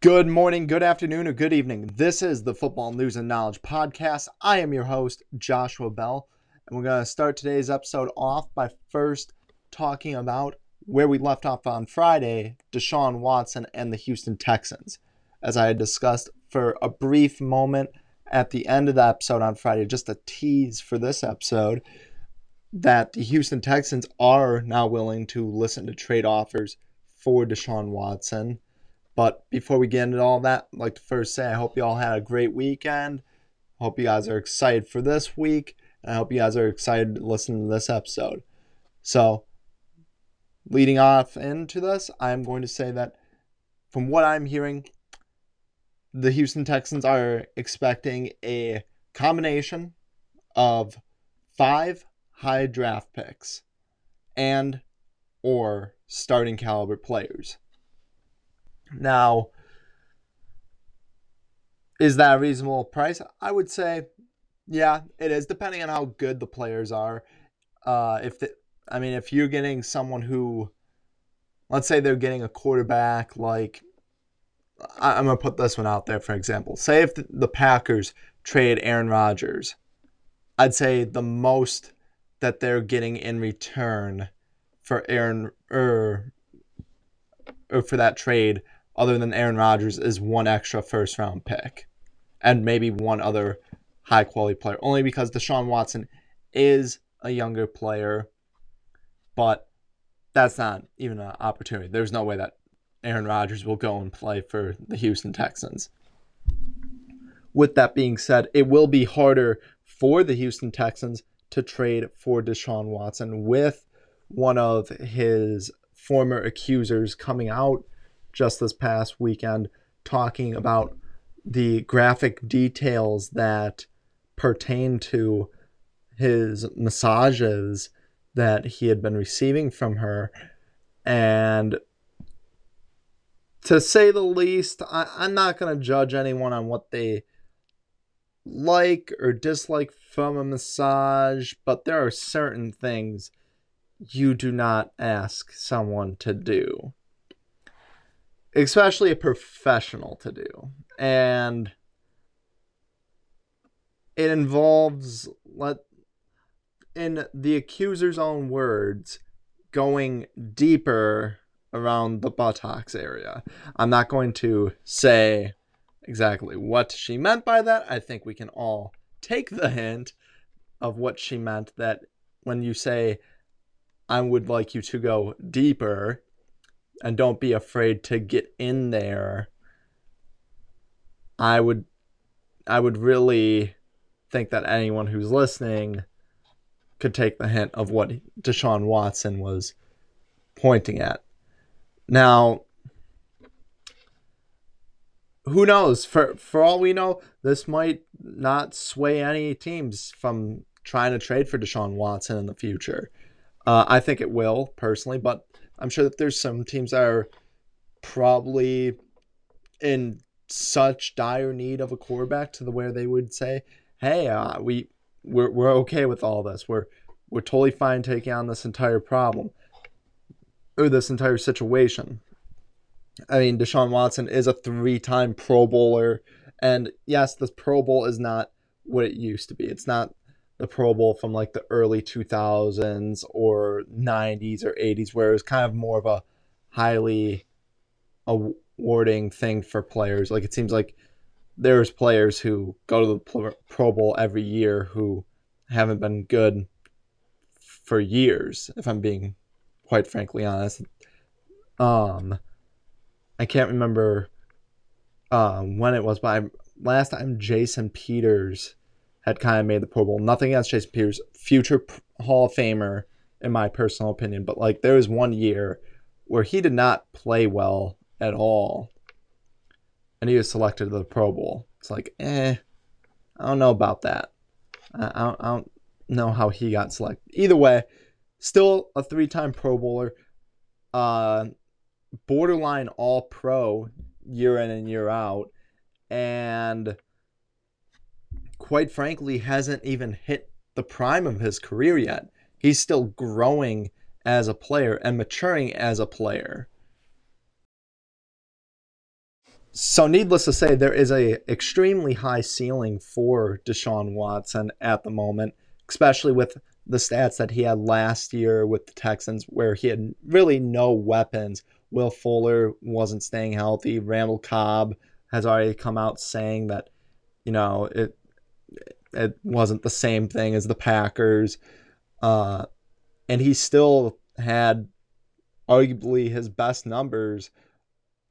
Good morning, good afternoon, or good evening. This is the Football News and Knowledge Podcast. I am your host, Joshua Bell, and we're going to start today's episode off by first talking about where we left off on Friday Deshaun Watson and the Houston Texans. As I had discussed for a brief moment at the end of the episode on Friday, just a tease for this episode, that the Houston Texans are now willing to listen to trade offers for Deshaun Watson but before we get into all that, I'd like to first say I hope you all had a great weekend. Hope you guys are excited for this week. And I hope you guys are excited to listen to this episode. So, leading off into this, I'm going to say that from what I'm hearing, the Houston Texans are expecting a combination of five high draft picks and or starting caliber players. Now, is that a reasonable price? I would say, yeah, it is, depending on how good the players are. Uh, if the, I mean, if you're getting someone who, let's say they're getting a quarterback like, I'm gonna put this one out there for example. Say if the Packers trade Aaron Rodgers, I'd say the most that they're getting in return for Aaron or, er, or for that trade other than Aaron Rodgers is one extra first round pick and maybe one other high quality player. Only because Deshaun Watson is a younger player, but that's not even an opportunity. There's no way that Aaron Rodgers will go and play for the Houston Texans. With that being said, it will be harder for the Houston Texans to trade for Deshaun Watson with one of his former accusers coming out just this past weekend talking about the graphic details that pertain to his massages that he had been receiving from her. And to say the least, I, am not going to judge anyone on what they like or dislike from a massage, but there are certain things you do not ask someone to do especially a professional to do. And it involves let in the accuser's own words going deeper around the buttocks area. I'm not going to say exactly what she meant by that. I think we can all take the hint of what she meant that when you say I would like you to go deeper, and don't be afraid to get in there. I would I would really think that anyone who's listening could take the hint of what Deshaun Watson was pointing at. Now, who knows? For for all we know, this might not sway any teams from trying to trade for Deshaun Watson in the future. Uh, I think it will personally, but I'm sure that there's some teams that are probably in such dire need of a quarterback to the where they would say, "Hey, uh, we we're we're okay with all this. We're we're totally fine taking on this entire problem or this entire situation." I mean, Deshaun Watson is a three-time Pro Bowler, and yes, the Pro Bowl is not what it used to be. It's not the Pro Bowl from like the early 2000s or 90s or 80s, where it was kind of more of a highly awarding thing for players. Like it seems like there's players who go to the Pro Bowl every year who haven't been good for years, if I'm being quite frankly honest. Um, I can't remember um, when it was, but I, last time Jason Peters had kind of made the Pro Bowl. Nothing against Jason Peters, future Hall of Famer, in my personal opinion. But like there was one year where he did not play well at all, and he was selected to the Pro Bowl. It's like, eh, I don't know about that. I, don't, I don't know how he got selected. Either way, still a three-time Pro Bowler, uh, borderline All Pro year in and year out, and quite frankly, hasn't even hit the prime of his career yet. He's still growing as a player and maturing as a player. so needless to say, there is a extremely high ceiling for Deshaun Watson at the moment, especially with the stats that he had last year with the Texans, where he had really no weapons. Will Fuller wasn't staying healthy. Randall Cobb has already come out saying that, you know, it it wasn't the same thing as the Packers. Uh, and he still had arguably his best numbers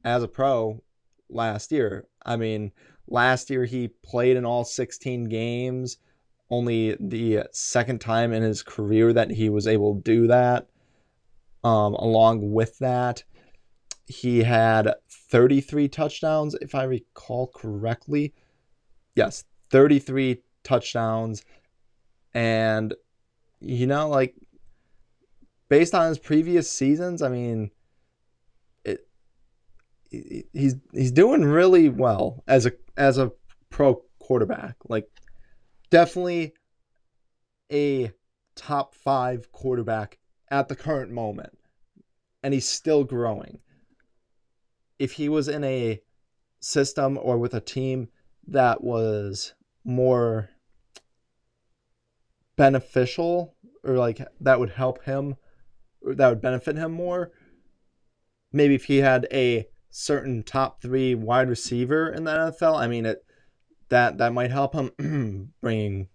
as a pro last year. I mean, last year he played in all 16 games, only the second time in his career that he was able to do that. Um, along with that, he had 33 touchdowns, if I recall correctly. Yes, 33 touchdowns. And, you know, like, based on his previous seasons, I mean, it, he's he's doing really well as a as a pro quarterback. Like, definitely a top five quarterback at the current moment, and he's still growing. If he was in a system or with a team that was more beneficial or like that would help him or that would benefit him more maybe if he had a certain top 3 wide receiver in the NFL I mean it that that might help him bringing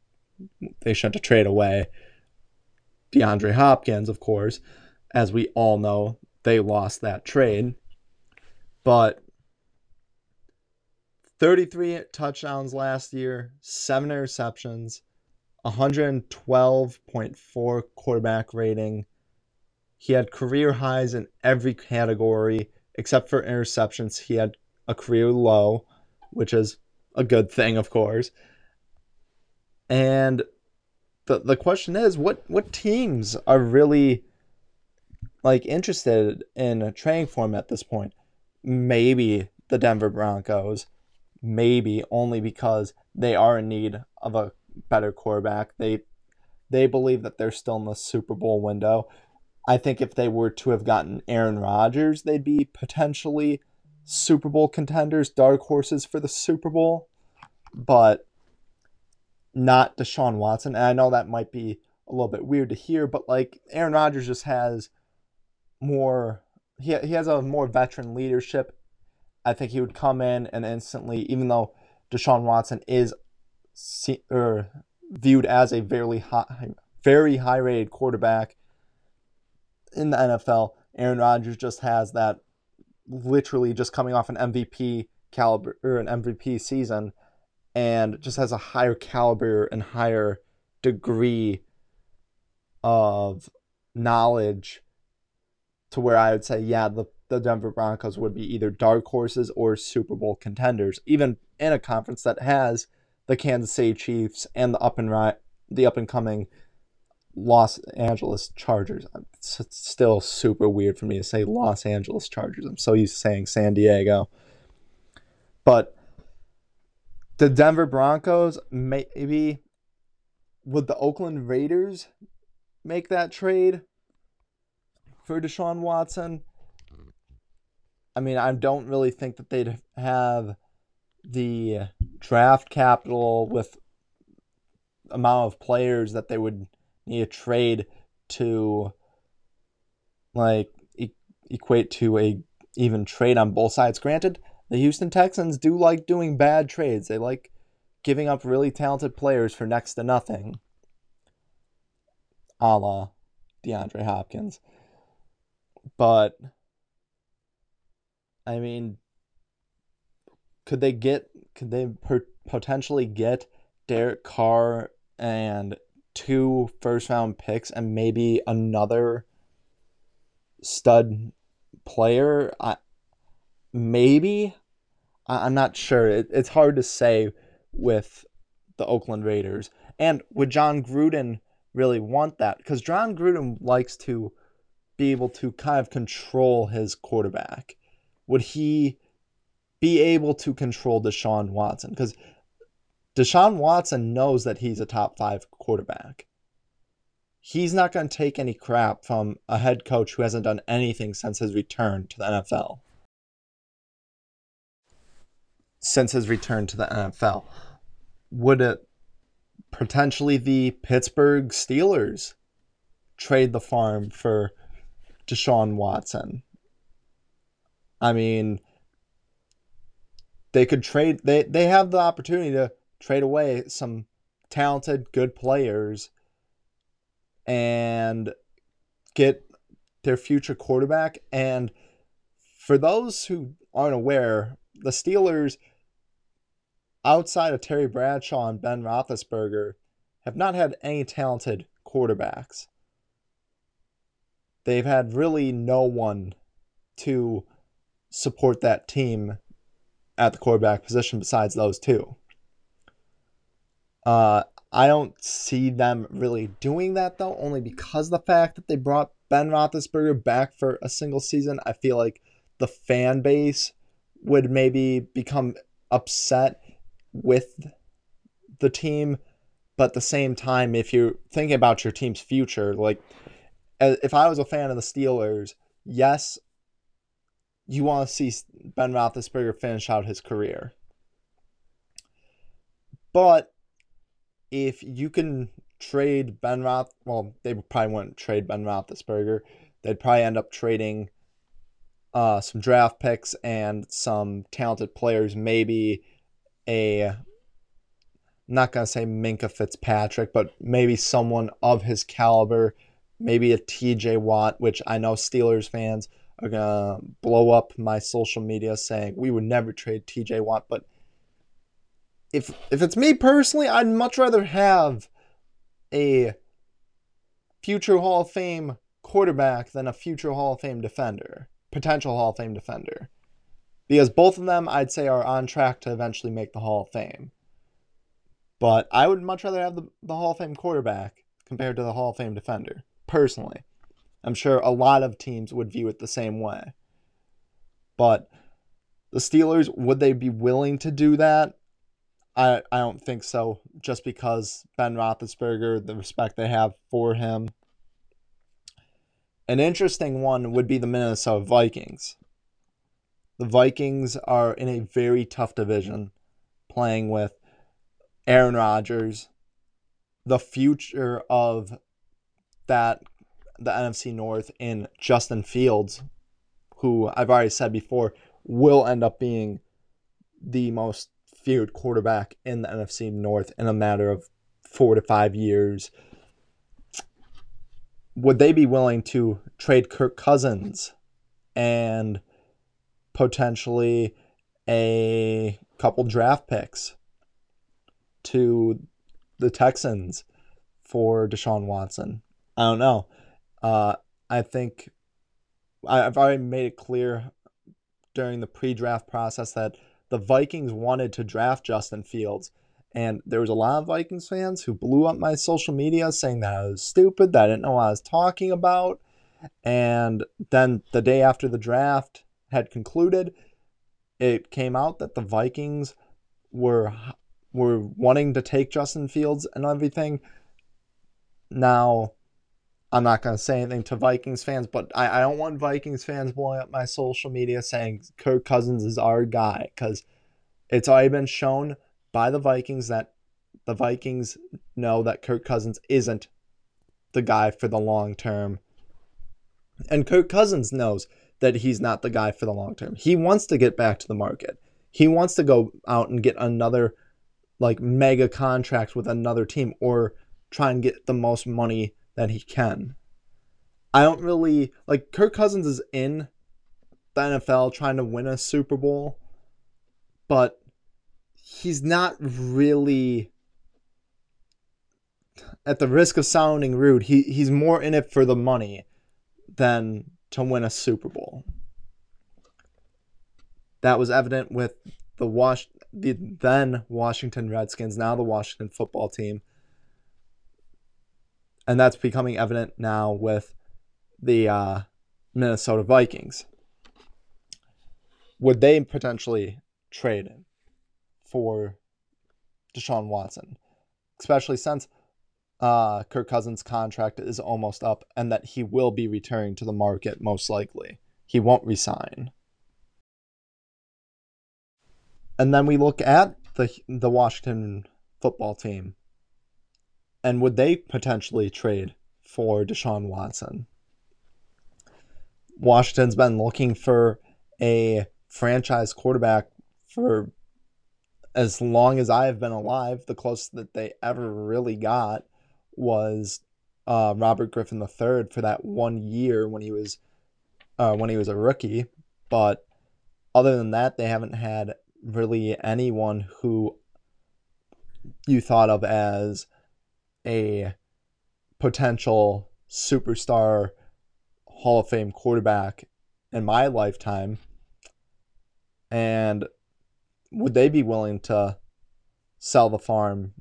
they should to trade away DeAndre Hopkins of course. As we all know they lost that trade. But 33 touchdowns last year, 7 interceptions, 112.4 quarterback rating. He had career highs in every category except for interceptions. He had a career low, which is a good thing, of course. And the the question is, what what teams are really like interested in training for him at this point? Maybe the Denver Broncos, maybe only because they are in need of a better quarterback. They they believe that they're still in the Super Bowl window. I think if they were to have gotten Aaron Rodgers, they'd be potentially Super Bowl contenders, dark horses for the Super Bowl, but not Deshaun Watson. And I know that might be a little bit weird to hear, but like Aaron Rodgers just has more he, he has a more veteran leadership. I think he would come in and instantly, even though Deshaun Watson is see, or viewed as a very high, very high rated quarterback in the NFL. Aaron Rodgers just has that literally just coming off an MVP caliber or an MVP season and just has a higher caliber and higher degree of knowledge to where I would say, yeah, the, the Denver Broncos would be either dark horses or Super Bowl contenders, even in a conference that has the Kansas City Chiefs and the up and right, the up and coming Los Angeles Chargers. It's still super weird for me to say Los Angeles Chargers. I'm so used to saying San Diego. But the Denver Broncos, maybe would the Oakland Raiders make that trade for Deshaun Watson? I mean, I don't really think that they'd have the draft capital with amount of players that they would need to trade to like e- equate to a even trade on both sides. Granted, the Houston Texans do like doing bad trades. They like giving up really talented players for next to nothing. A la DeAndre Hopkins. But I mean, could they get could they potentially get Derek Carr and two first round picks and maybe another stud player? I, maybe I, I'm not sure. It, it's hard to say with the Oakland Raiders. And would Jon Gruden really want that? Because Jon Gruden likes to be able to kind of control his quarterback. Would he be able to control Deshaun Watson because Deshaun Watson knows that he's a top five quarterback. He's not going to take any crap from a head coach who hasn't done anything since his return to the NFL. since his return to the NFL. Would it potentially the Pittsburgh Steelers trade the farm for Deshaun Watson? I mean, they could trade they they have the opportunity to trade away some talented good players and get their future quarterback. And for those who aren't aware the Steelers outside of Terry Bradshaw and Ben Roethlisberger have not had any talented quarterbacks. They've had really no one to support that team at the quarterback position besides those two. Uh, I don't see them really doing that though, only because the fact that they brought Ben Roethlisberger back for a single season. I feel like the fan base would maybe become upset with the team, but at the same time, if you're thinking about your team's future, like if I was a fan of the Steelers, yes, you want to see Ben Roethlisberger finish out his career. But if you can trade Ben Roth, well, they probably wouldn't trade Ben Roethlisberger. They'd probably end up trading uh, some draft picks and some talented players, maybe a not gonna say Minkah Fitzpatrick, but maybe someone of his caliber, maybe a TJ Watt, which I know Steelers fans are gonna blow up my social media saying we would never trade TJ Watt, but if if it's me personally, I'd much rather have a future Hall of Fame quarterback than a future Hall of Fame defender, potential Hall of Fame defender. Because both of them I'd say are on track to eventually make the Hall of Fame. But I would much rather have the, the Hall of Fame quarterback compared to the Hall of Fame defender, personally. I'm sure a lot of teams would view it the same way. But the Steelers, would they be willing to do that? I, I don't think so, just because Ben Roethlisberger, the respect they have for him. An interesting one would be the Minnesota Vikings. The Vikings are in a very tough division, playing with Aaron Rodgers, the future of that the NFC North in Justin Fields, who I've already said before will end up being the most feared quarterback in the NFC North in a matter of four to five years. Would they be willing to trade Kirk Cousins and potentially a couple draft picks to the Texans for Deshaun Watson? I don't know. Uh, I think I've already made it clear during the pre-draft process that the Vikings wanted to draft Justin Fields. And there was a lot of Vikings fans who blew up my social media saying that I was stupid, that I didn't know what I was talking about. And then the day after the draft had concluded, it came out that the Vikings were were wanting to take Justin Fields and everything. Now, I'm not going to say anything to Vikings fans, but I, I don't want Vikings fans blowing up my social media saying Kirk Cousins is our guy because it's already been shown by the Vikings that the Vikings know that Kirk Cousins isn't the guy for the long term. And Kirk Cousins knows that he's not the guy for the long term. He wants to get back to the market. He wants to go out and get another like mega contract with another team or try and get the most money that he can. I don't really like Kirk Cousins is in the NFL trying to win a Super Bowl, but he's not really at the risk of sounding rude, he, he's more in it for the money than to win a Super Bowl. That was evident with the Wash the then Washington Redskins, now the Washington football team, and that's becoming evident now with the uh, Minnesota Vikings. Would they potentially trade for Deshaun Watson, especially since uh, Kirk Cousins' contract is almost up and that he will be returning to the market most likely? He won't resign. And then we look at the the Washington football team. And would they potentially trade for Deshaun Watson? Washington's been looking for a franchise quarterback for as long as I have been alive. The closest that they ever really got was uh, Robert Griffin III for that one year when he was uh, when he was a rookie. But other than that, they haven't had really anyone who you thought of as a potential superstar Hall of Fame quarterback in my lifetime. And would they be willing to sell the farm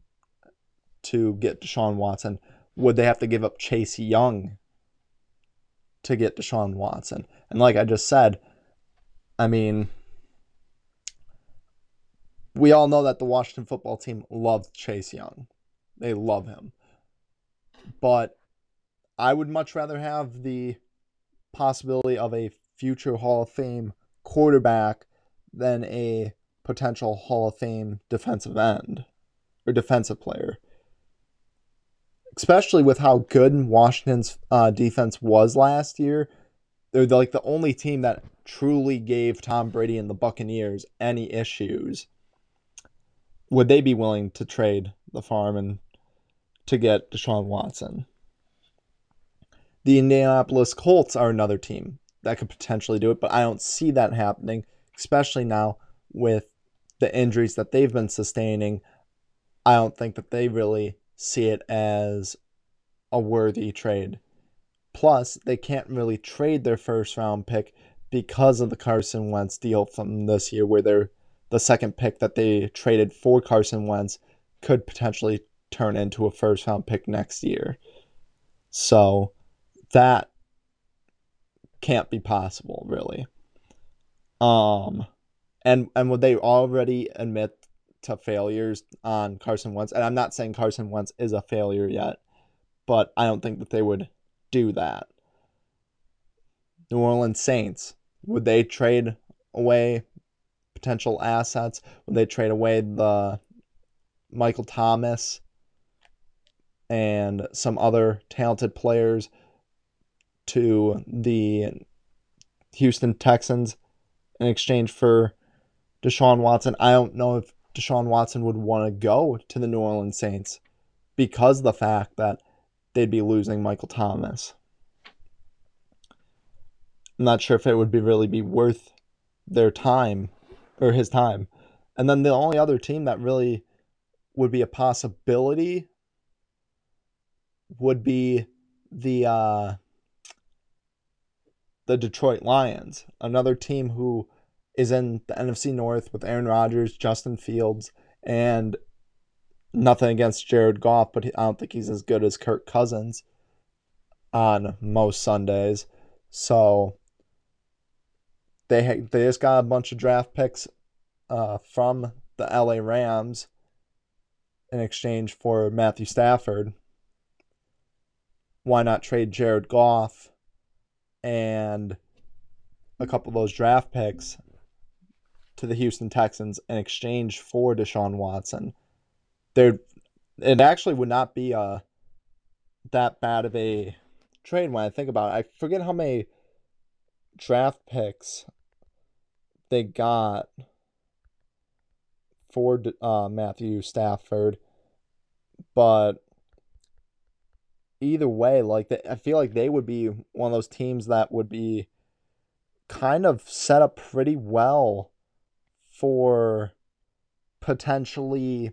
to get Deshaun Watson? Would they have to give up Chase Young to get Deshaun Watson? And like I just said, I mean, we all know that the Washington football team loved Chase Young. They love him. But I would much rather have the possibility of a future Hall of Fame quarterback than a potential Hall of Fame defensive end or defensive player. Especially with how good Washington's uh, defense was last year, they're like the only team that truly gave Tom Brady and the Buccaneers any issues. Would they be willing to trade the farm and to get Deshaun Watson? The Indianapolis Colts are another team that could potentially do it, but I don't see that happening, especially now with the injuries that they've been sustaining. I don't think that they really see it as a worthy trade. Plus, they can't really trade their first round pick because of the Carson Wentz deal from this year, where they're the second pick that they traded for Carson Wentz could potentially turn into a first round pick next year. So that can't be possible, really. Um, and and would they already admit to failures on Carson Wentz? And I'm not saying Carson Wentz is a failure yet, but I don't think that they would do that. New Orleans Saints would they trade away potential assets? Would they trade away the Michael Thomas and some other talented players to the Houston Texans in exchange for Deshaun Watson. I don't know if Deshaun Watson would want to go to the New Orleans Saints because of the fact that they'd be losing Michael Thomas. I'm not sure if it would be really be worth their time or his time. And then the only other team that really would be a possibility would be the uh, the Detroit Lions, another team who is in the NFC North with Aaron Rodgers, Justin Fields, and nothing against Jared Goff, but I don't think he's as good as Kirk Cousins on most Sundays. So they they just got a bunch of draft picks uh, from the LA Rams in exchange for Matthew Stafford. Why not trade Jared Goff and a couple of those draft picks to the Houston Texans in exchange for Deshaun Watson. There, it actually would not be a uh, that bad of a trade when I think about it. I forget how many draft picks they got for uh, Matthew Stafford, but either way, like I feel like they would be one of those teams that would be kind of set up pretty well for potentially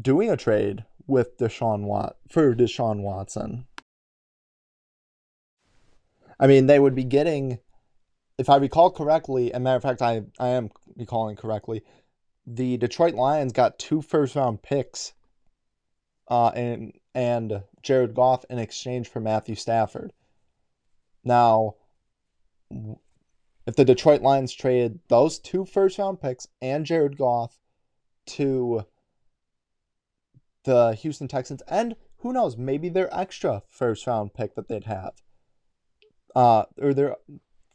doing a trade with Deshaun Watt for Deshaun Watson. I mean, they would be getting, if I recall correctly, and matter of fact, I, I am recalling correctly, the Detroit Lions got two first round picks uh, and and Jared Goff in exchange for Matthew Stafford. Now, if the Detroit Lions traded those two first round picks and Jared Goff to the Houston Texans, and who knows, maybe their extra first round pick that they'd have, uh, or their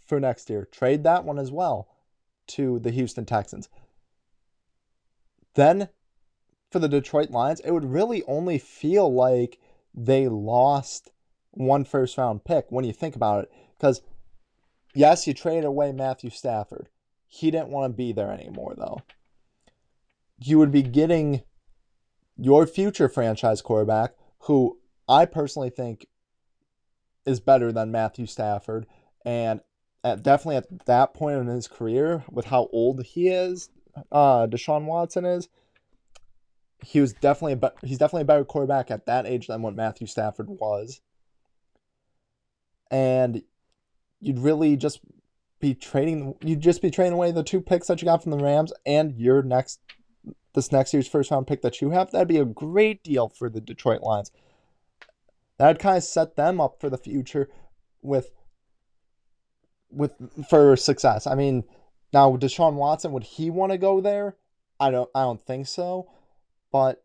for next year, trade that one as well. to the Houston Texans. Then for the Detroit Lions, it would really only feel like they lost one first round pick when you think about it. Because, yes, you traded away Matthew Stafford. He didn't want to be there anymore, though. You would be getting your future franchise quarterback, who I personally think is better than Matthew Stafford. And at, definitely at that point in his career, with how old he is, uh, Deshaun Watson is, he was definitely a be- he's definitely a better quarterback at that age than what Matthew Stafford was. And you'd really just be trading you'd just be trading away the two picks that you got from the Rams and your next this next year's first round pick that you have. That'd be a great deal for the Detroit Lions. That'd kind of set them up for the future with with for success. I mean, now Deshaun Watson, would he want to go there? I don't I don't think so. But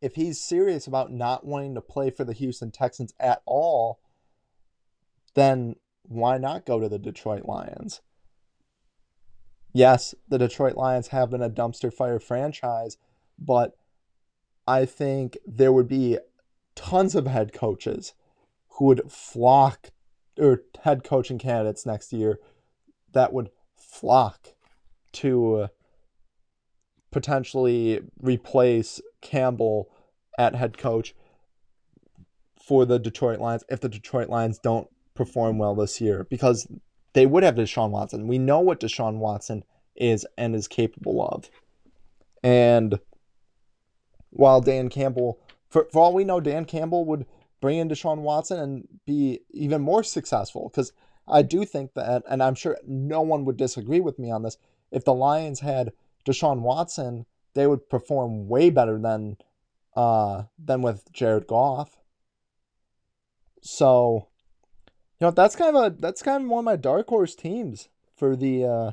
if he's serious about not wanting to play for the Houston Texans at all, then why not go to the Detroit Lions? Yes, the Detroit Lions have been a dumpster fire franchise, but I think there would be tons of head coaches who would flock, or head coaching candidates next year that would flock to potentially replace Campbell at head coach for the Detroit Lions if the Detroit Lions don't perform well this year because they would have Deshaun Watson. We know what Deshaun Watson is and is capable of. And while Dan Campbell, for, for all we know, Dan Campbell would bring in Deshaun Watson and be even more successful because I do think that, and I'm sure no one would disagree with me on this, if the Lions had Deshaun Watson, they would perform way better than uh, than with Jared Goff. So, you know, that's kind of a that's kind of one of my dark horse teams for the uh,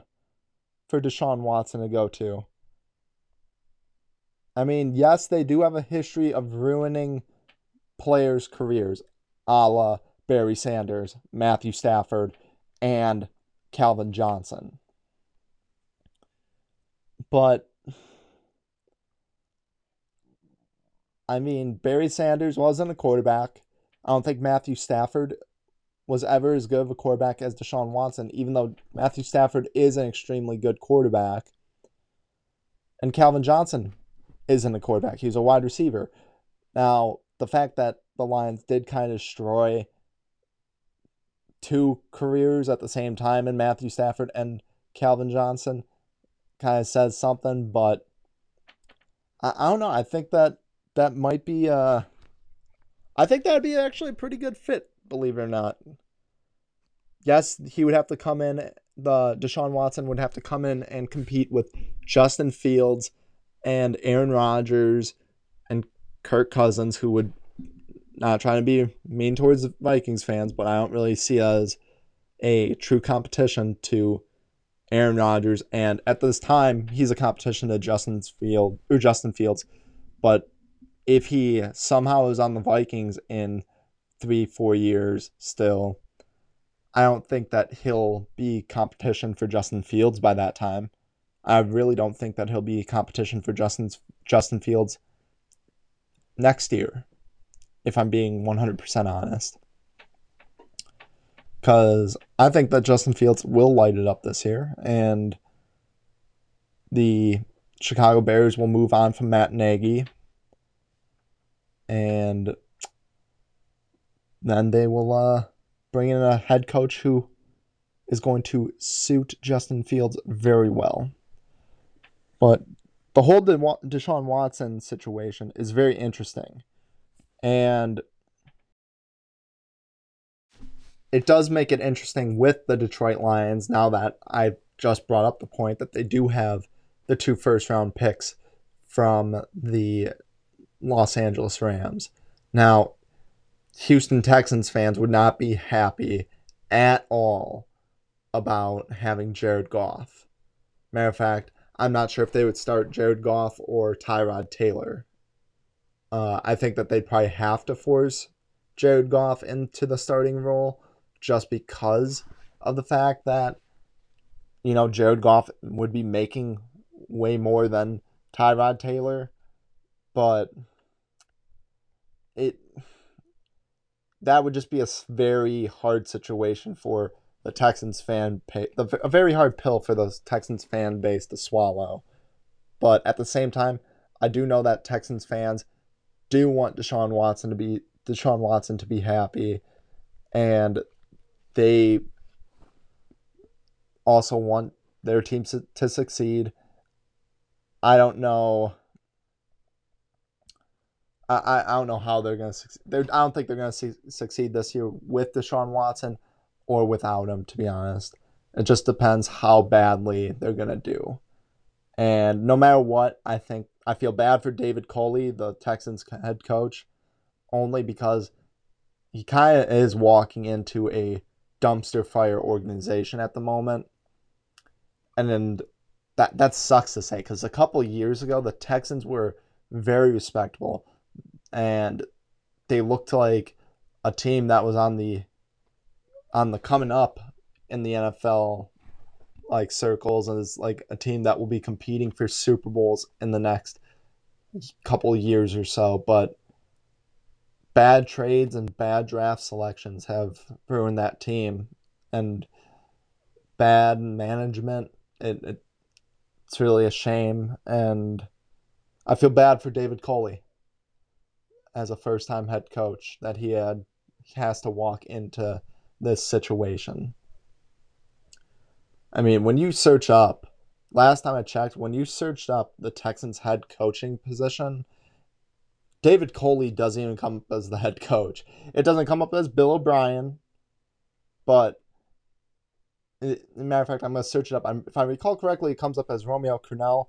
for Deshaun Watson to go to. I mean, yes, they do have a history of ruining players' careers, a la Barry Sanders, Matthew Stafford, and Calvin Johnson. But I mean, Barry Sanders wasn't a quarterback. I don't think Matthew Stafford was ever as good of a quarterback as Deshaun Watson, even though Matthew Stafford is an extremely good quarterback. And Calvin Johnson isn't a quarterback, he's a wide receiver. Now, the fact that the Lions did kind of destroy two careers at the same time in Matthew Stafford and Calvin Johnson kind of says something, but I, I don't know. I think that that might be uh I think that'd be actually a pretty good fit, believe it or not. Yes, he would have to come in the Deshaun Watson would have to come in and compete with Justin Fields and Aaron Rodgers and Kirk Cousins, who would not trying to be mean towards the Vikings fans, but I don't really see as a true competition to Aaron Rodgers, and at this time, he's a competition to Justin Field or Justin Fields. But if he somehow is on the Vikings in three, four years still, I don't think that he'll be competition for Justin Fields by that time. I really don't think that he'll be competition for Justin's Justin Fields next year, if I'm being 100% honest because I think that Justin Fields will light it up this year, and the Chicago Bears will move on from Matt Nagy, and then they will uh, bring in a head coach who is going to suit Justin Fields very well. But the whole Deshaun Watson situation is very interesting. And it does make it interesting with the Detroit Lions now that I just brought up the point that they do have the two first round picks from the Los Angeles Rams. Now, Houston Texans fans would not be happy at all about having Jared Goff. Matter of fact, I'm not sure if they would start Jared Goff or Tyrod Taylor. Uh, I think that they'd probably have to force Jared Goff into the starting role just because of the fact that you know, Jared Goff would be making way more than Tyrod Taylor, but it that would just be a very hard situation for the Texans fan pay, a very hard pill for the Texans fan base to swallow. But at the same time, I do know that Texans fans do want Deshaun Watson to be Deshaun Watson to be happy, and they also want their team to, to succeed. I don't know. I, I don't know how they're going to succeed. They're, I don't think they're going to su- succeed this year with Deshaun Watson or without him, to be honest. It just depends how badly they're going to do. And no matter what, I think I feel bad for David Culley, the Texans head coach, only because he kind of is walking into a dumpster fire organization at the moment. And then that that sucks to say because a couple years ago the Texans were very respectable and they looked like a team that was on the on the coming up in the NFL like circles and is like a team that will be competing for Super Bowls in the next couple years or so. But bad trades and bad draft selections have ruined that team, and bad management. It, it it's really a shame, and I feel bad for David Culley as a first-time head coach that he had he has to walk into this situation. I mean, when you search up, last time I checked, when you searched up the Texans head coaching position, David Culley doesn't even come up as the head coach. It doesn't come up as Bill O'Brien, but matter of fact, I'm going to search it up. I'm, if I recall correctly, it comes up as Romeo Crennel.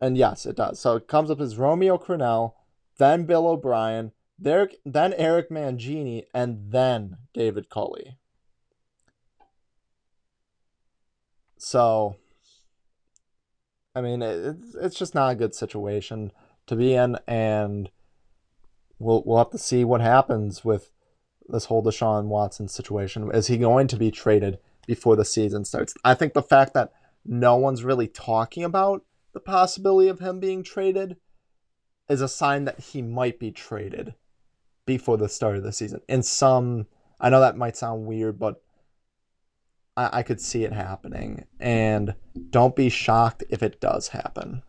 And yes, it does. So it comes up as Romeo Crennel, then Bill O'Brien, there, then Eric Mangini, and then David Culley. So, I mean, it's it's just not a good situation to be in, and we'll we'll have to see what happens with this whole Deshaun Watson situation. Is he going to be traded before the season starts? I think the fact that no one's really talking about the possibility of him being traded is a sign that he might be traded before the start of the season. In some, I know that might sound weird, but I, I could see it happening. And don't be shocked if it does happen.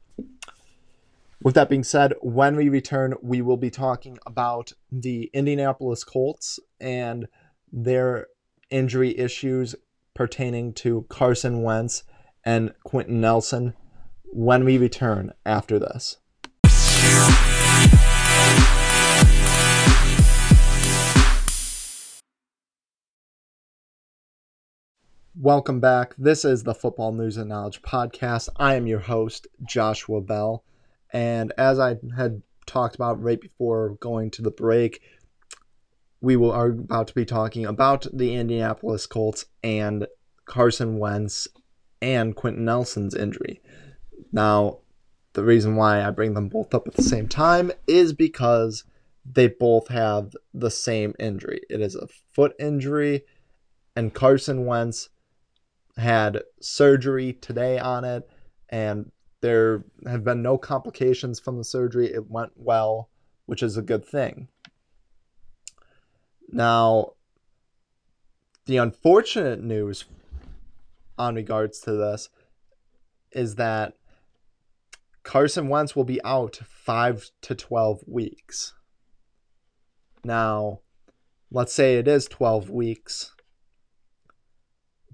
With that being said, when we return, we will be talking about the Indianapolis Colts and their injury issues pertaining to Carson Wentz and Quenton Nelson when we return after this. Welcome back. This is the Football News and Knowledge Podcast. I am your host, Joshua Bell. And as I had talked about right before going to the break, we will are about to be talking about the Indianapolis Colts and Carson Wentz and Quenton Nelson's injury. Now, the reason why I bring them both up at the same time is because they both have the same injury. It is a foot injury, and Carson Wentz had surgery today on it, and there have been no complications from the surgery. It went well, which is a good thing. Now, the unfortunate news on regards to this is that Carson Wentz will be out 5 to 12 weeks. Now, let's say it is 12 weeks.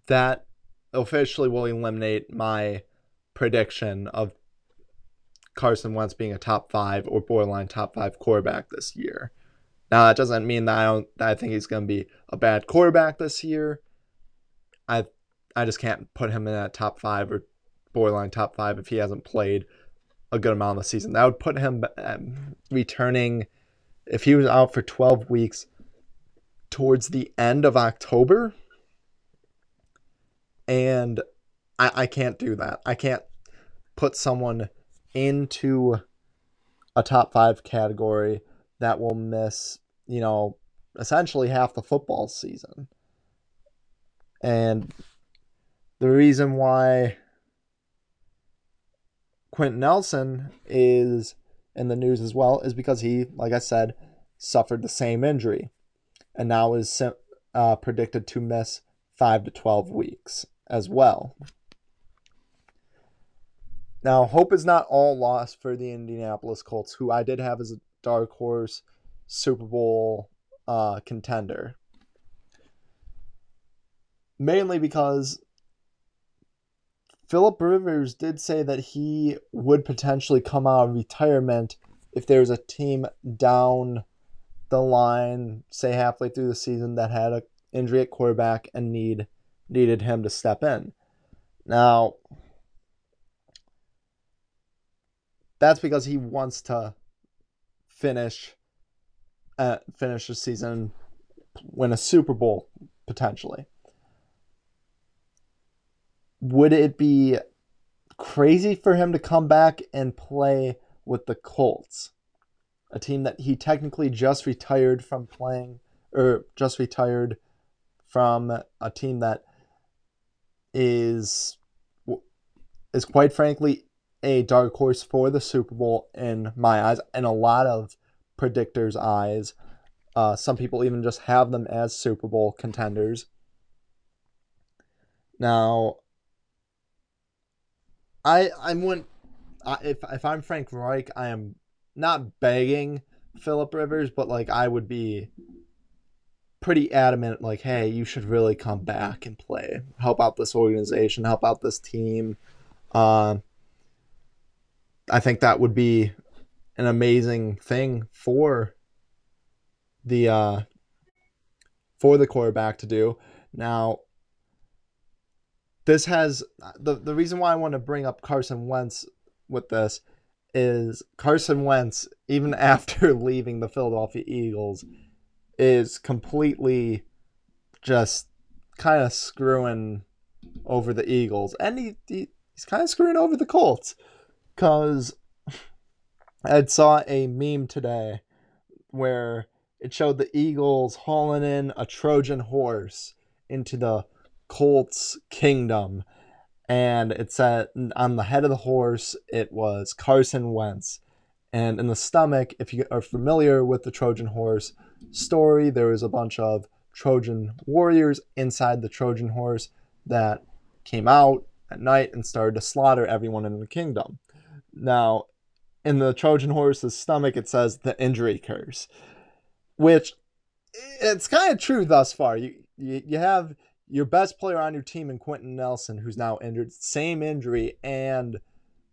That officially will eliminate my prediction of Carson Wentz being a top five or borderline top five quarterback this year. Now that doesn't mean that I don't that I think he's going to be a bad quarterback this year. I I just can't put him in that top five or borderline top five if he hasn't played a good amount of the season. That would put him um, returning if he was out for 12 weeks towards the end of October. And I, I can't do that. I can't put someone into a top five category that will miss, you know, essentially half the football season. And the reason why Quenton Nelson is in the news as well is because he, like I said, suffered the same injury and now is uh, predicted to miss 5 to 12 weeks as well. Now, hope is not all lost for the Indianapolis Colts, who I did have as a dark horse Super Bowl uh, contender. Mainly because Philip Rivers did say that he would potentially come out of retirement if there was a team down the line, say halfway through the season, that had an injury at quarterback and need needed him to step in. Now, that's because he wants to finish uh, finish the season, win a Super Bowl potentially. Would it be crazy for him to come back and play with the Colts, a team that he technically just retired from playing, or just retired from a team that is is quite frankly a dark horse for the Super Bowl in my eyes, and a lot of predictors' eyes. Uh, some people even just have them as Super Bowl contenders. Now, I I. I, if if I'm Frank Reich, I am not begging Philip Rivers, but like I would be pretty adamant, like, hey, you should really come back and play, help out this organization, help out this team. Uh, I think that would be an amazing thing for the uh, for the quarterback to do. Now, this has the the reason why I want to bring up Carson Wentz with this is Carson Wentz, even after leaving the Philadelphia Eagles, is completely just kind of screwing over the Eagles, and he, he he's kind of screwing over the Colts. Because I saw a meme today where it showed the Eagles hauling in a Trojan horse into the Colts kingdom. And it said on the head of the horse, it was Carson Wentz. And in the stomach, if you are familiar with the Trojan horse story, there was a bunch of Trojan warriors inside the Trojan horse that came out at night and started to slaughter everyone in the kingdom. Now, in the Trojan horse's stomach, it says the injury curse, which it's kind of true thus far. You, you you have your best player on your team in Quenton Nelson, who's now injured, same injury, and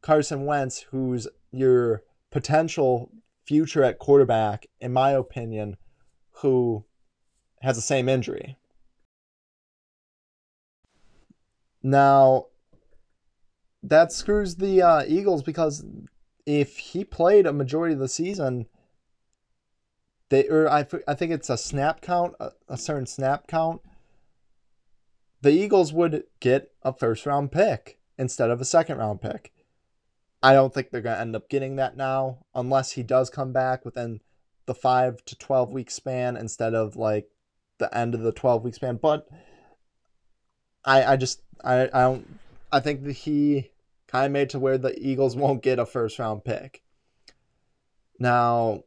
Carson Wentz, who's your potential future at quarterback, in my opinion, who has the same injury. Now, that screws the uh, Eagles because if he played a majority of the season, they or I, I think it's a snap count, a, a certain snap count. The Eagles would get a first round pick instead of a second round pick. I don't think they're going to end up getting that now unless he does come back within the 5 to 12 week span instead of like the end of the 12 week span, but I I just I I don't I think that he kind of made to where the Eagles won't get a first round pick. Now,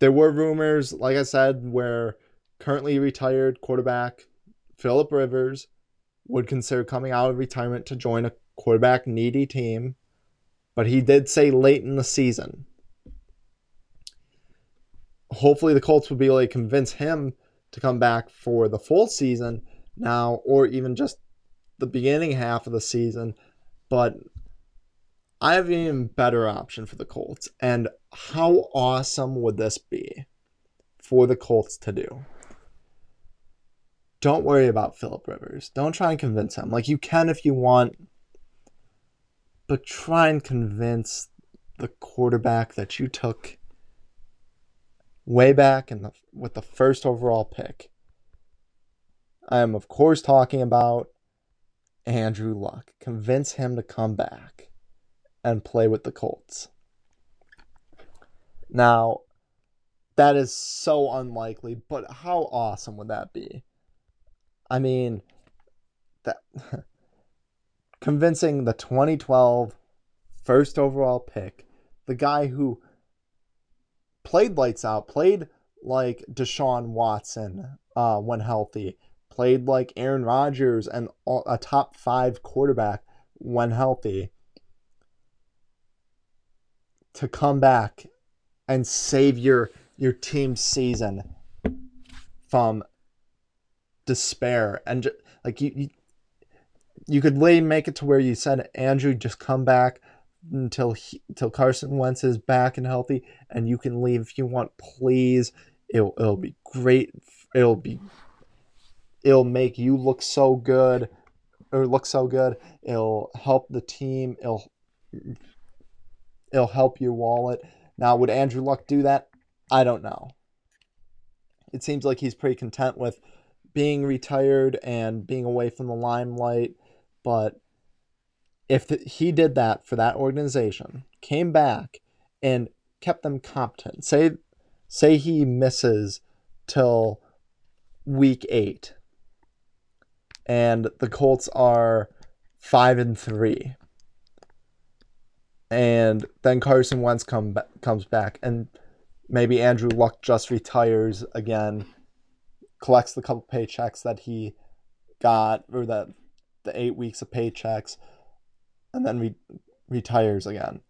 there were rumors, like I said, where currently retired quarterback Philip Rivers would consider coming out of retirement to join a quarterback needy team, but he did say late in the season. Hopefully, the Colts would be able to convince him to come back for the full season now, or even just the beginning half of the season, but I have an even better option for the Colts. And how awesome would this be for the Colts to do? Don't worry about Philip Rivers. Don't try and convince him. Like you can if you want, but try and convince the quarterback that you took way back in the with the first overall pick. I am of course talking about Andrew Luck. Convince him to come back and play with the Colts. Now, that is so unlikely, but how awesome would that be? I mean, that convincing the 2012 first overall pick, the guy who played lights out, played like Deshaun Watson uh, when healthy, played like Aaron Rodgers and a top five quarterback when healthy, to come back and save your your team's season from despair and just, like you, you you could lay make it to where you said Andrew just come back until he, until Carson Wentz is back and healthy, and you can leave if you want. Please, it'll it'll be great. It'll be it'll make you look so good or look so good. It'll help the team. It'll it'll help your wallet. Now, would Andrew Luck do that? I don't know. It seems like he's pretty content with being retired and being away from the limelight, but if he did that for that organization, came back and kept them competent. Say say he misses till week 8 and the Colts are 5 and 3 and then Carson Wentz come comes back, and maybe Andrew Luck just retires again, collects the couple paychecks that he got, or that the eight weeks of paychecks, and then re- retires again.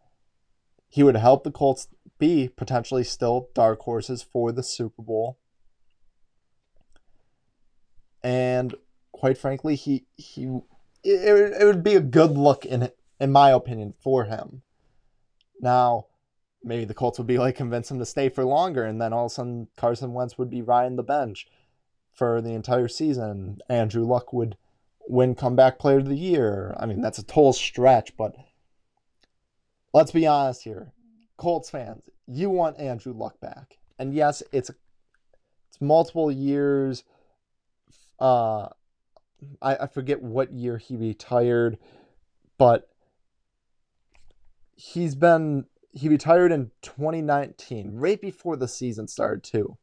He would help the Colts be potentially still dark horses for the Super Bowl. And quite frankly, he he it, it would be a good look in in my opinion for him now, maybe the Colts would be like convince him to stay for longer, and then all of a sudden Carson Wentz would be riding the bench for the entire season. Andrew Luck would win comeback player of the year. I mean, that's a total stretch, but let's be honest here. Colts fans, you want Andrew Luck back. And yes, it's it's multiple years. Uh I, I forget what year he retired, but he's been he retired in 2019, right before the season started too.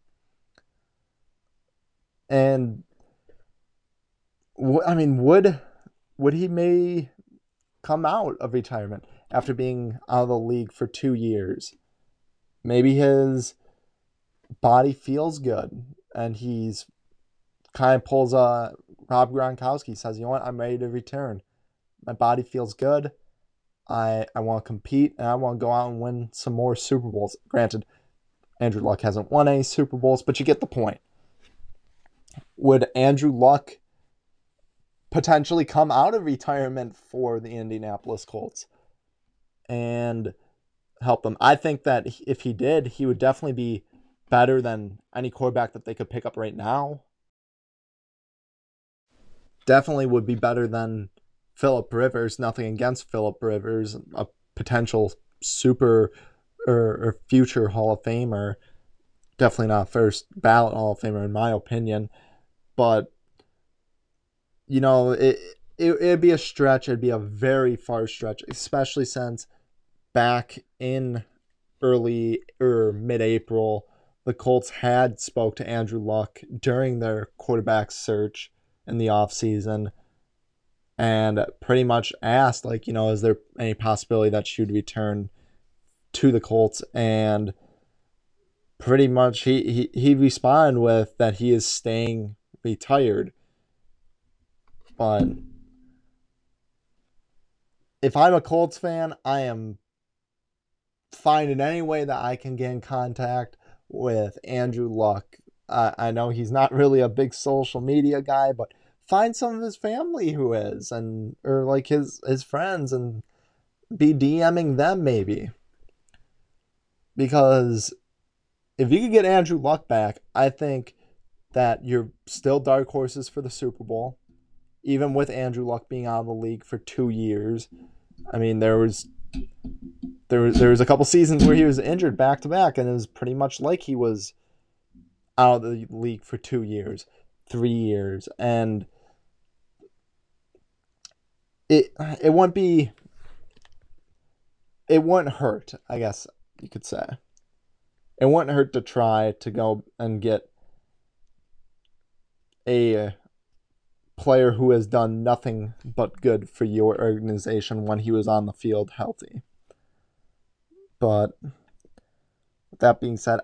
And I mean, would would he may come out of retirement after being out of the league for two years? Maybe his body feels good, and he's kind of pulls a Rob Gronkowski says, "You know what? I'm ready to return. My body feels good. I I want to compete and I want to go out and win some more Super Bowls. Granted, Andrew Luck hasn't won any Super Bowls, but you get the point. Would Andrew Luck potentially come out of retirement for the Indianapolis Colts and help them? I think that if he did, he would definitely be better than any quarterback that they could pick up right now. Definitely would be better than Philip Rivers. Nothing against Philip Rivers, a potential super or, or future Hall of Famer. Definitely not first ballot Hall of Famer in my opinion, but you know it, it it'd be a stretch. It'd be a very far stretch, especially since back in early or mid-April, the Colts had spoke to Andrew Luck during their quarterback search in the offseason and pretty much asked, like, you know, is there any possibility that she would return to the Colts? And pretty much he, he, he responded with that he is staying retired. But if I'm a Colts fan, I am finding any way that I can get in contact with Andrew Luck. Uh, I know he's not really a big social media guy, but find some of his family who is and or like his his friends and be DMing them maybe. Because if you could get Andrew Luck back, I think that you're still dark horses for the Super Bowl, even with Andrew Luck being out of the league for two years. I mean, there was there was there was a couple seasons where he was injured back to back, and it was pretty much like he was out of the league for two years, three years, and it it won't be it won't hurt, I guess you could say. It won't hurt to try to go and get a player who has done nothing but good for your organization when he was on the field healthy. But that being said,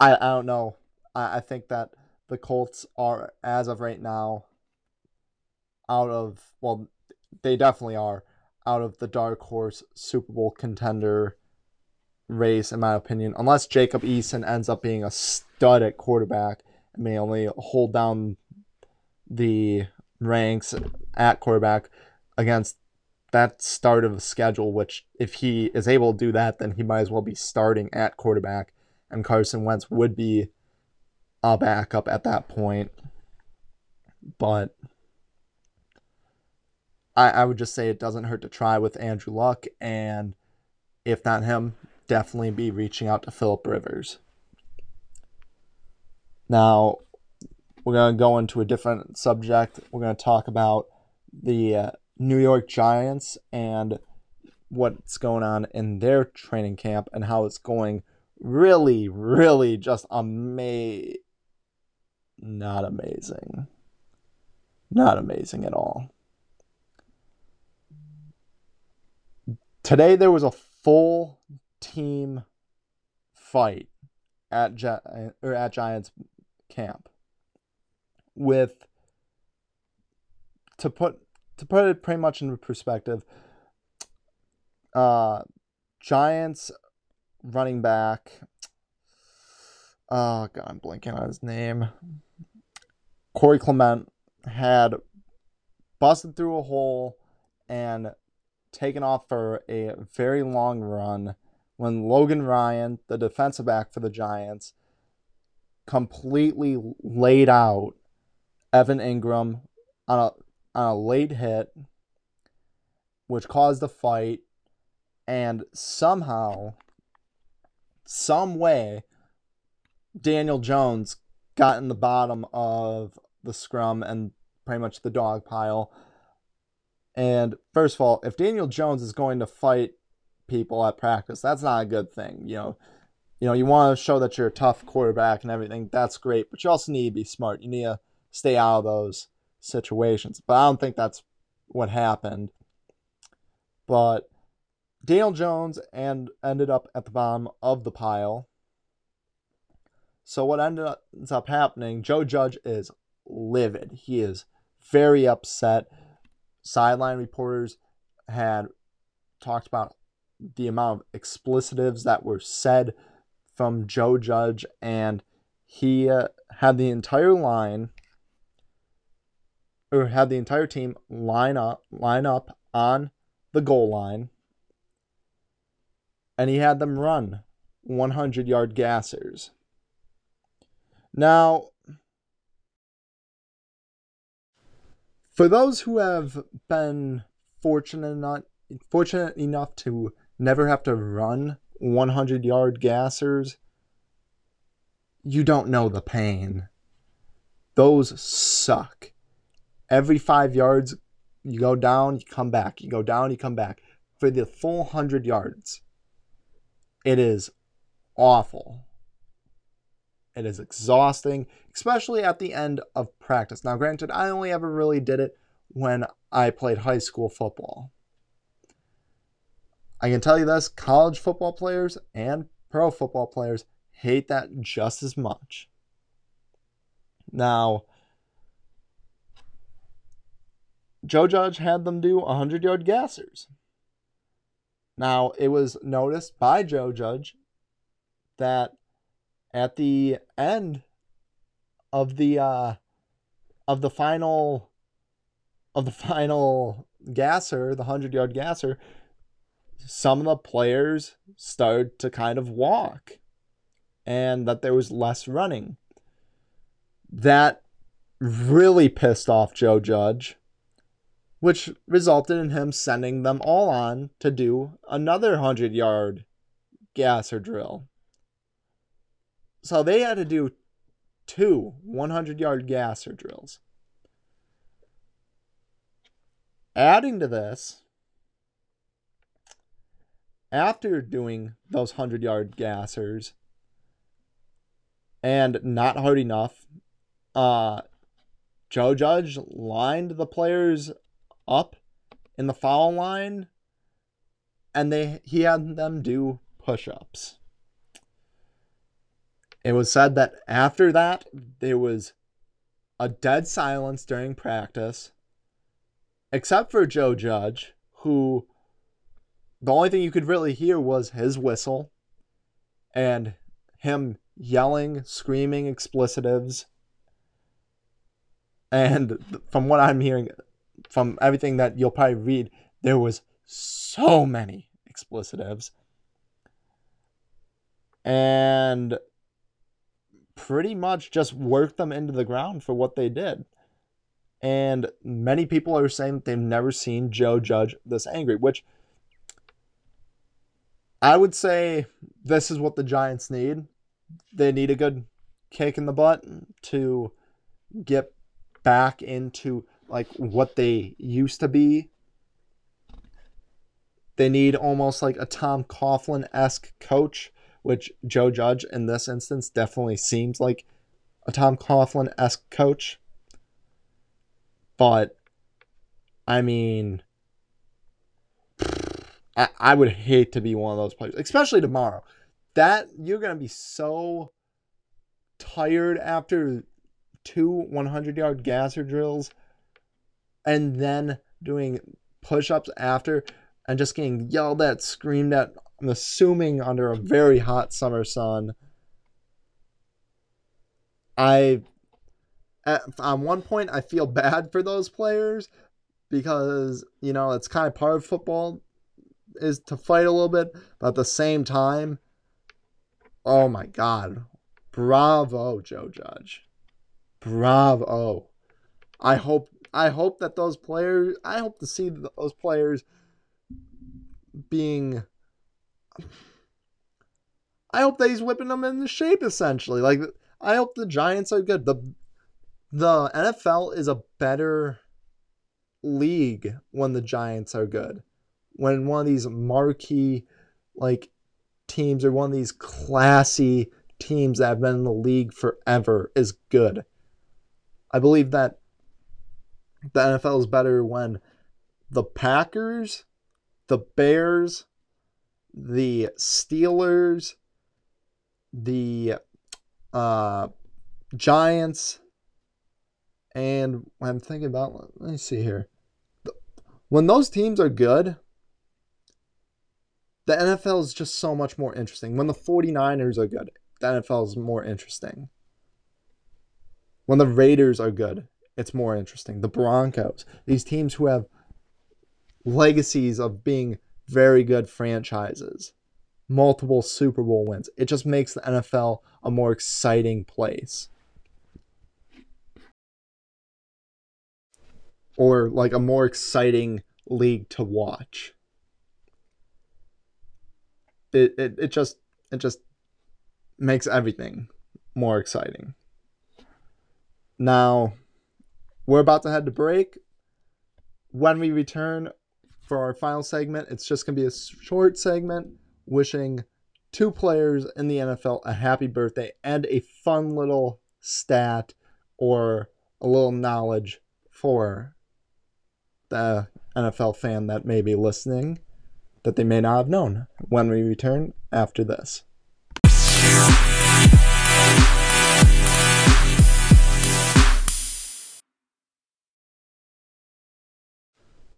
I, I don't know. I, I think that the Colts are, as of right now, out of, well, they definitely are out of the dark horse Super Bowl contender race, in my opinion, unless Jacob Eason ends up being a stud at quarterback and may only hold down the ranks at quarterback against that start of the schedule, which if he is able to do that, then he might as well be starting at quarterback, and Carson Wentz would be a backup at that point. But I, I would just say it doesn't hurt to try with Andrew Luck, and if not him, definitely be reaching out to Philip Rivers. Now, we're going to go into a different subject. We're going to talk about the uh, New York Giants and what's going on in their training camp and how it's going really, really just amazing. Not amazing. Not amazing at all. Today there was a full team fight at Gi- or at Giants camp with to put to put it pretty much into perspective uh Giants running back. Oh god I'm blanking on his name. Corey Clement had busted through a hole and taken off for a very long run when Logan Ryan, the defensive back for the Giants, completely laid out Evan Engram on a on a late hit, which caused a fight, and somehow, some way, Daniel Jones got in the bottom of the scrum and pretty much the dog pile. And first of all, if Daniel Jones is going to fight people at practice. That's not a good thing. You know, you know, you want to show that you're a tough quarterback and everything. That's great, but you also need to be smart. You need to stay out of those situations. But I don't think that's what happened. But Daniel Jones and ended up at the bottom of the pile. So what ended up, ends up happening, Joe Judge is livid. He is very upset. Sideline reporters had talked about the amount of explicitives that were said from Joe Judge, and he uh, had the entire line or had the entire team line up line up on the goal line and he had them run 100 yard gassers now for those who have been fortunate enough fortunate enough to never have to run 100 yard gassers, you don't know the pain. Those suck. Every five yards, you go down, you come back. You go down, you come back. For the full 100 yards, it is awful. It is exhausting, especially at the end of practice. Now, granted, I only ever really did it when I played high school football. I can tell you this college football players and pro football players hate that just as much. Now, Joe Judge had them do 100 yard gassers. Now, it was noticed by Joe Judge that at the end of the uh, of the final of the final gasser, the 100 yard gasser, some of the players started to kind of walk and that there was less running. That really pissed off Joe Judge, which resulted in him sending them all on to do another 100 yard gasser drill. So they had to do two 100 yard gasser drills. Adding to this, after doing those 100 yard gassers and not hard enough, uh, Joe Judge lined the players up in the foul line and they he had them do push-ups. It was said that after that there was a dead silence during practice except for Joe Judge who the only thing you could really hear was his whistle and him yelling, screaming explicitives. And from what I'm hearing, from everything that you'll probably read, there was so many explicitives. And pretty much just worked them into the ground for what they did. And many people are saying they've never seen Joe Judge this angry, which I would say this is what the Giants need. They need a good kick in the butt to get back into like what they used to be. They need almost like a Tom Coughlin esque coach, which Joe Judge in this instance definitely seems like a Tom Coughlin esque coach. But I mean, I, I would hate to be one of those players, especially tomorrow. That you're gonna be so tired after two 100 yard gasser drills and then doing push ups after and just getting yelled at, screamed at, I'm assuming under a very hot summer sun. I, at, on one point, I feel bad for those players because, you know, it's kind of part of football is to fight a little bit, but at the same time, oh my God. Bravo, Joe Judge. Bravo. I hope I hope that those players I hope to see those players being I hope that he's whipping them into shape essentially. Like I hope the Giants are good. The the NFL is a better league when the Giants are good when one of these marquee like teams or one of these classy teams that have been in the league forever is good. I believe that the NFL is better when the Packers, the Bears, the Steelers, the uh, Giants, and I'm thinking about, let me see here. When those teams are good, the NFL is just so much more interesting. When the 49ers are good, the NFL is more interesting. When the Raiders are good, it's more interesting. The Broncos, these teams who have legacies of being very good franchises, multiple Super Bowl wins. It just makes the NFL a more exciting place. Or like a more exciting league to watch it, it, it just it just makes everything more exciting. Now, we're about to head to break. When we return for our final segment, it's just going to be a short segment wishing two players in the NFL a happy birthday and a fun little stat or a little knowledge for the NFL fan that may be listening that they may not have known when we return after this.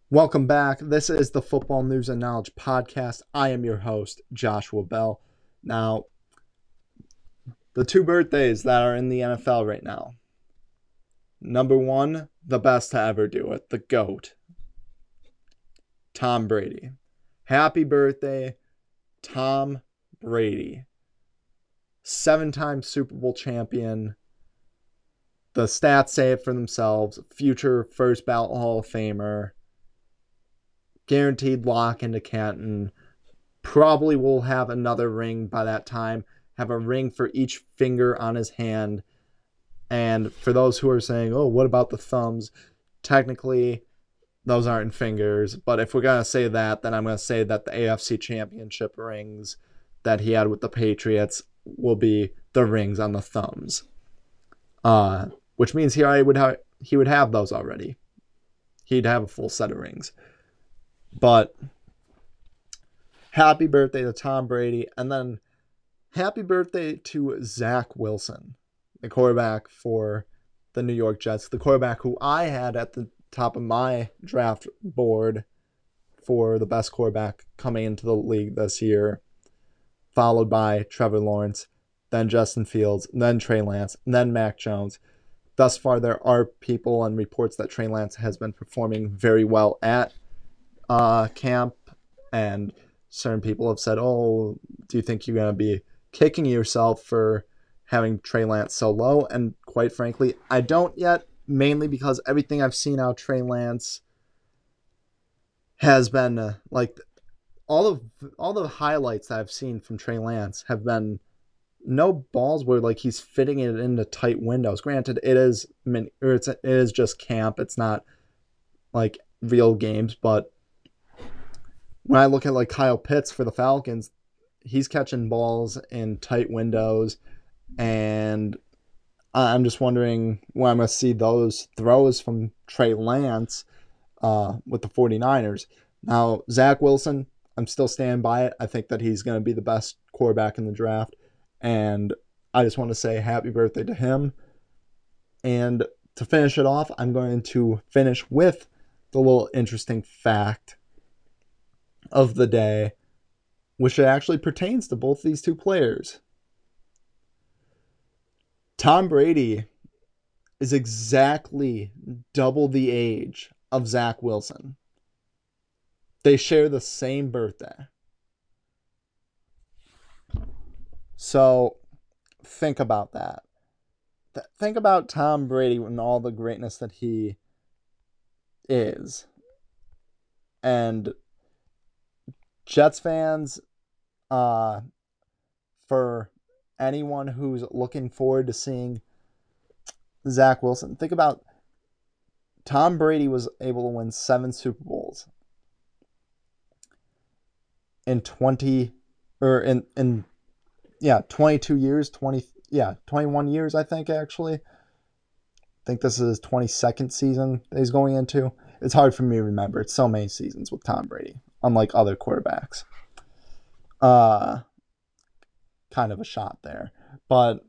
Welcome back. This is the Football News and Knowledge Podcast. I am your host, Joshua Bell. Now, the two birthdays that are in the NFL right now. Number one, the best to ever do it, the GOAT, Tom Brady. Happy birthday, Tom Brady. Seven time Super Bowl champion. The stats say it for themselves. Future first ballot Hall of Famer. Guaranteed lock into Canton. Probably will have another ring by that time. Have a ring for each finger on his hand. And for those who are saying, oh, what about the thumbs? Technically, those aren't fingers. But if we're gonna say that, then I'm gonna say that the AFC Championship rings that he had with the Patriots will be the rings on the thumbs. Uh, which means he would have he would have those already. He'd have a full set of rings. But happy birthday to Tom Brady. And then happy birthday to Zach Wilson, the quarterback for the New York Jets, the quarterback who I had at the top of my draft board for the best quarterback coming into the league this year, followed by Trevor Lawrence, then Justin Fields, then Trey Lance, then Mac Jones. Thus far, there are people and reports that Trey Lance has been performing very well at uh, camp, and certain people have said, "Oh, do you think you're going to be kicking yourself for having Trey Lance so low?" And quite frankly, I don't yet, mainly because everything I've seen out Trey Lance has been uh, like all of all the highlights I've seen from Trey Lance have been no balls where like he's fitting it into tight windows. Granted, it is or it's it is just camp. It's not like real games, but when I look at like Kyle Pitts for the Falcons, he's catching balls in tight windows and I'm just wondering when I'm going to see those throws from Trey Lance uh, with the 49ers. Now, Zach Wilson, I'm still standing by it. I think that he's going to be the best quarterback in the draft. And I just want to say happy birthday to him. And to finish it off, I'm going to finish with the little interesting fact of the day, which actually pertains to both these two players. Tom Brady is exactly double the age of Zach Wilson. They share the same birthday. So think about that. Think about Tom Brady and all the greatness that he is. And Jets fans, uh, for anyone who's looking forward to seeing Zach Wilson, think about Tom Brady was able to win seven Super Bowls in 20 or in in yeah 22 years 20 yeah 21 years i think actually. I think this is his 22nd season that he's going into. It's hard for me to remember. It's so many seasons with tom brady unlike other quarterbacks uh kind of a shot there but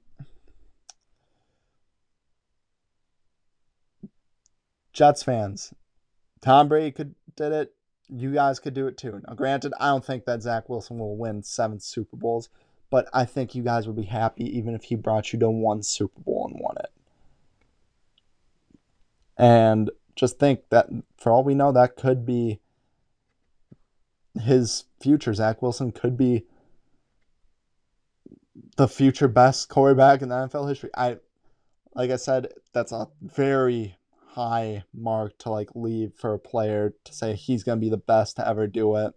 Jets fans, Tom Brady could did it. You guys could do it too. Now, granted, I don't think that Zach Wilson will win seven Super Bowls, but I think you guys would be happy even if he brought you to one Super Bowl and won it. And just think that for all we know, that could be his future. Zach Wilson could be the future best quarterback in the NFL history. I, like I said, that's a very high mark to like leave for a player to say he's to be the best to ever do it.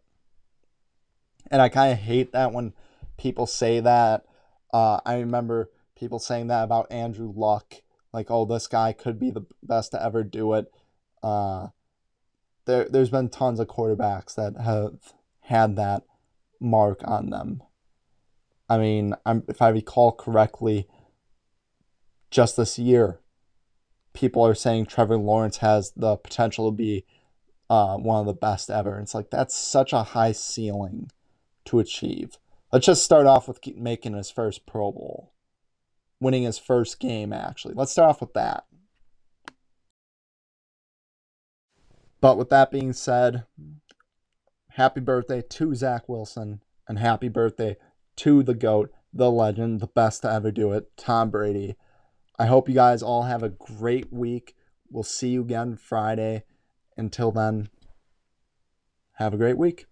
And I kind of hate that when people say that. Uh, I remember people saying that about Andrew Luck, like, oh, this guy could be the best to ever do it. Uh, there, there's been tons of quarterbacks that have had that mark on them. I mean, I'm, if I recall correctly, just this year, people are saying Trevor Lawrence has the potential to be uh, one of the best ever. And it's like that's such a high ceiling to achieve. Let's just start off with making his first Pro Bowl, winning his first game, actually. Let's start off with that. But with that being said, happy birthday to Zach Wilson and happy birthday to the GOAT, the legend, the best to ever do it, Tom Brady. I hope you guys all have a great week. We'll see you again Friday. Until then, have a great week.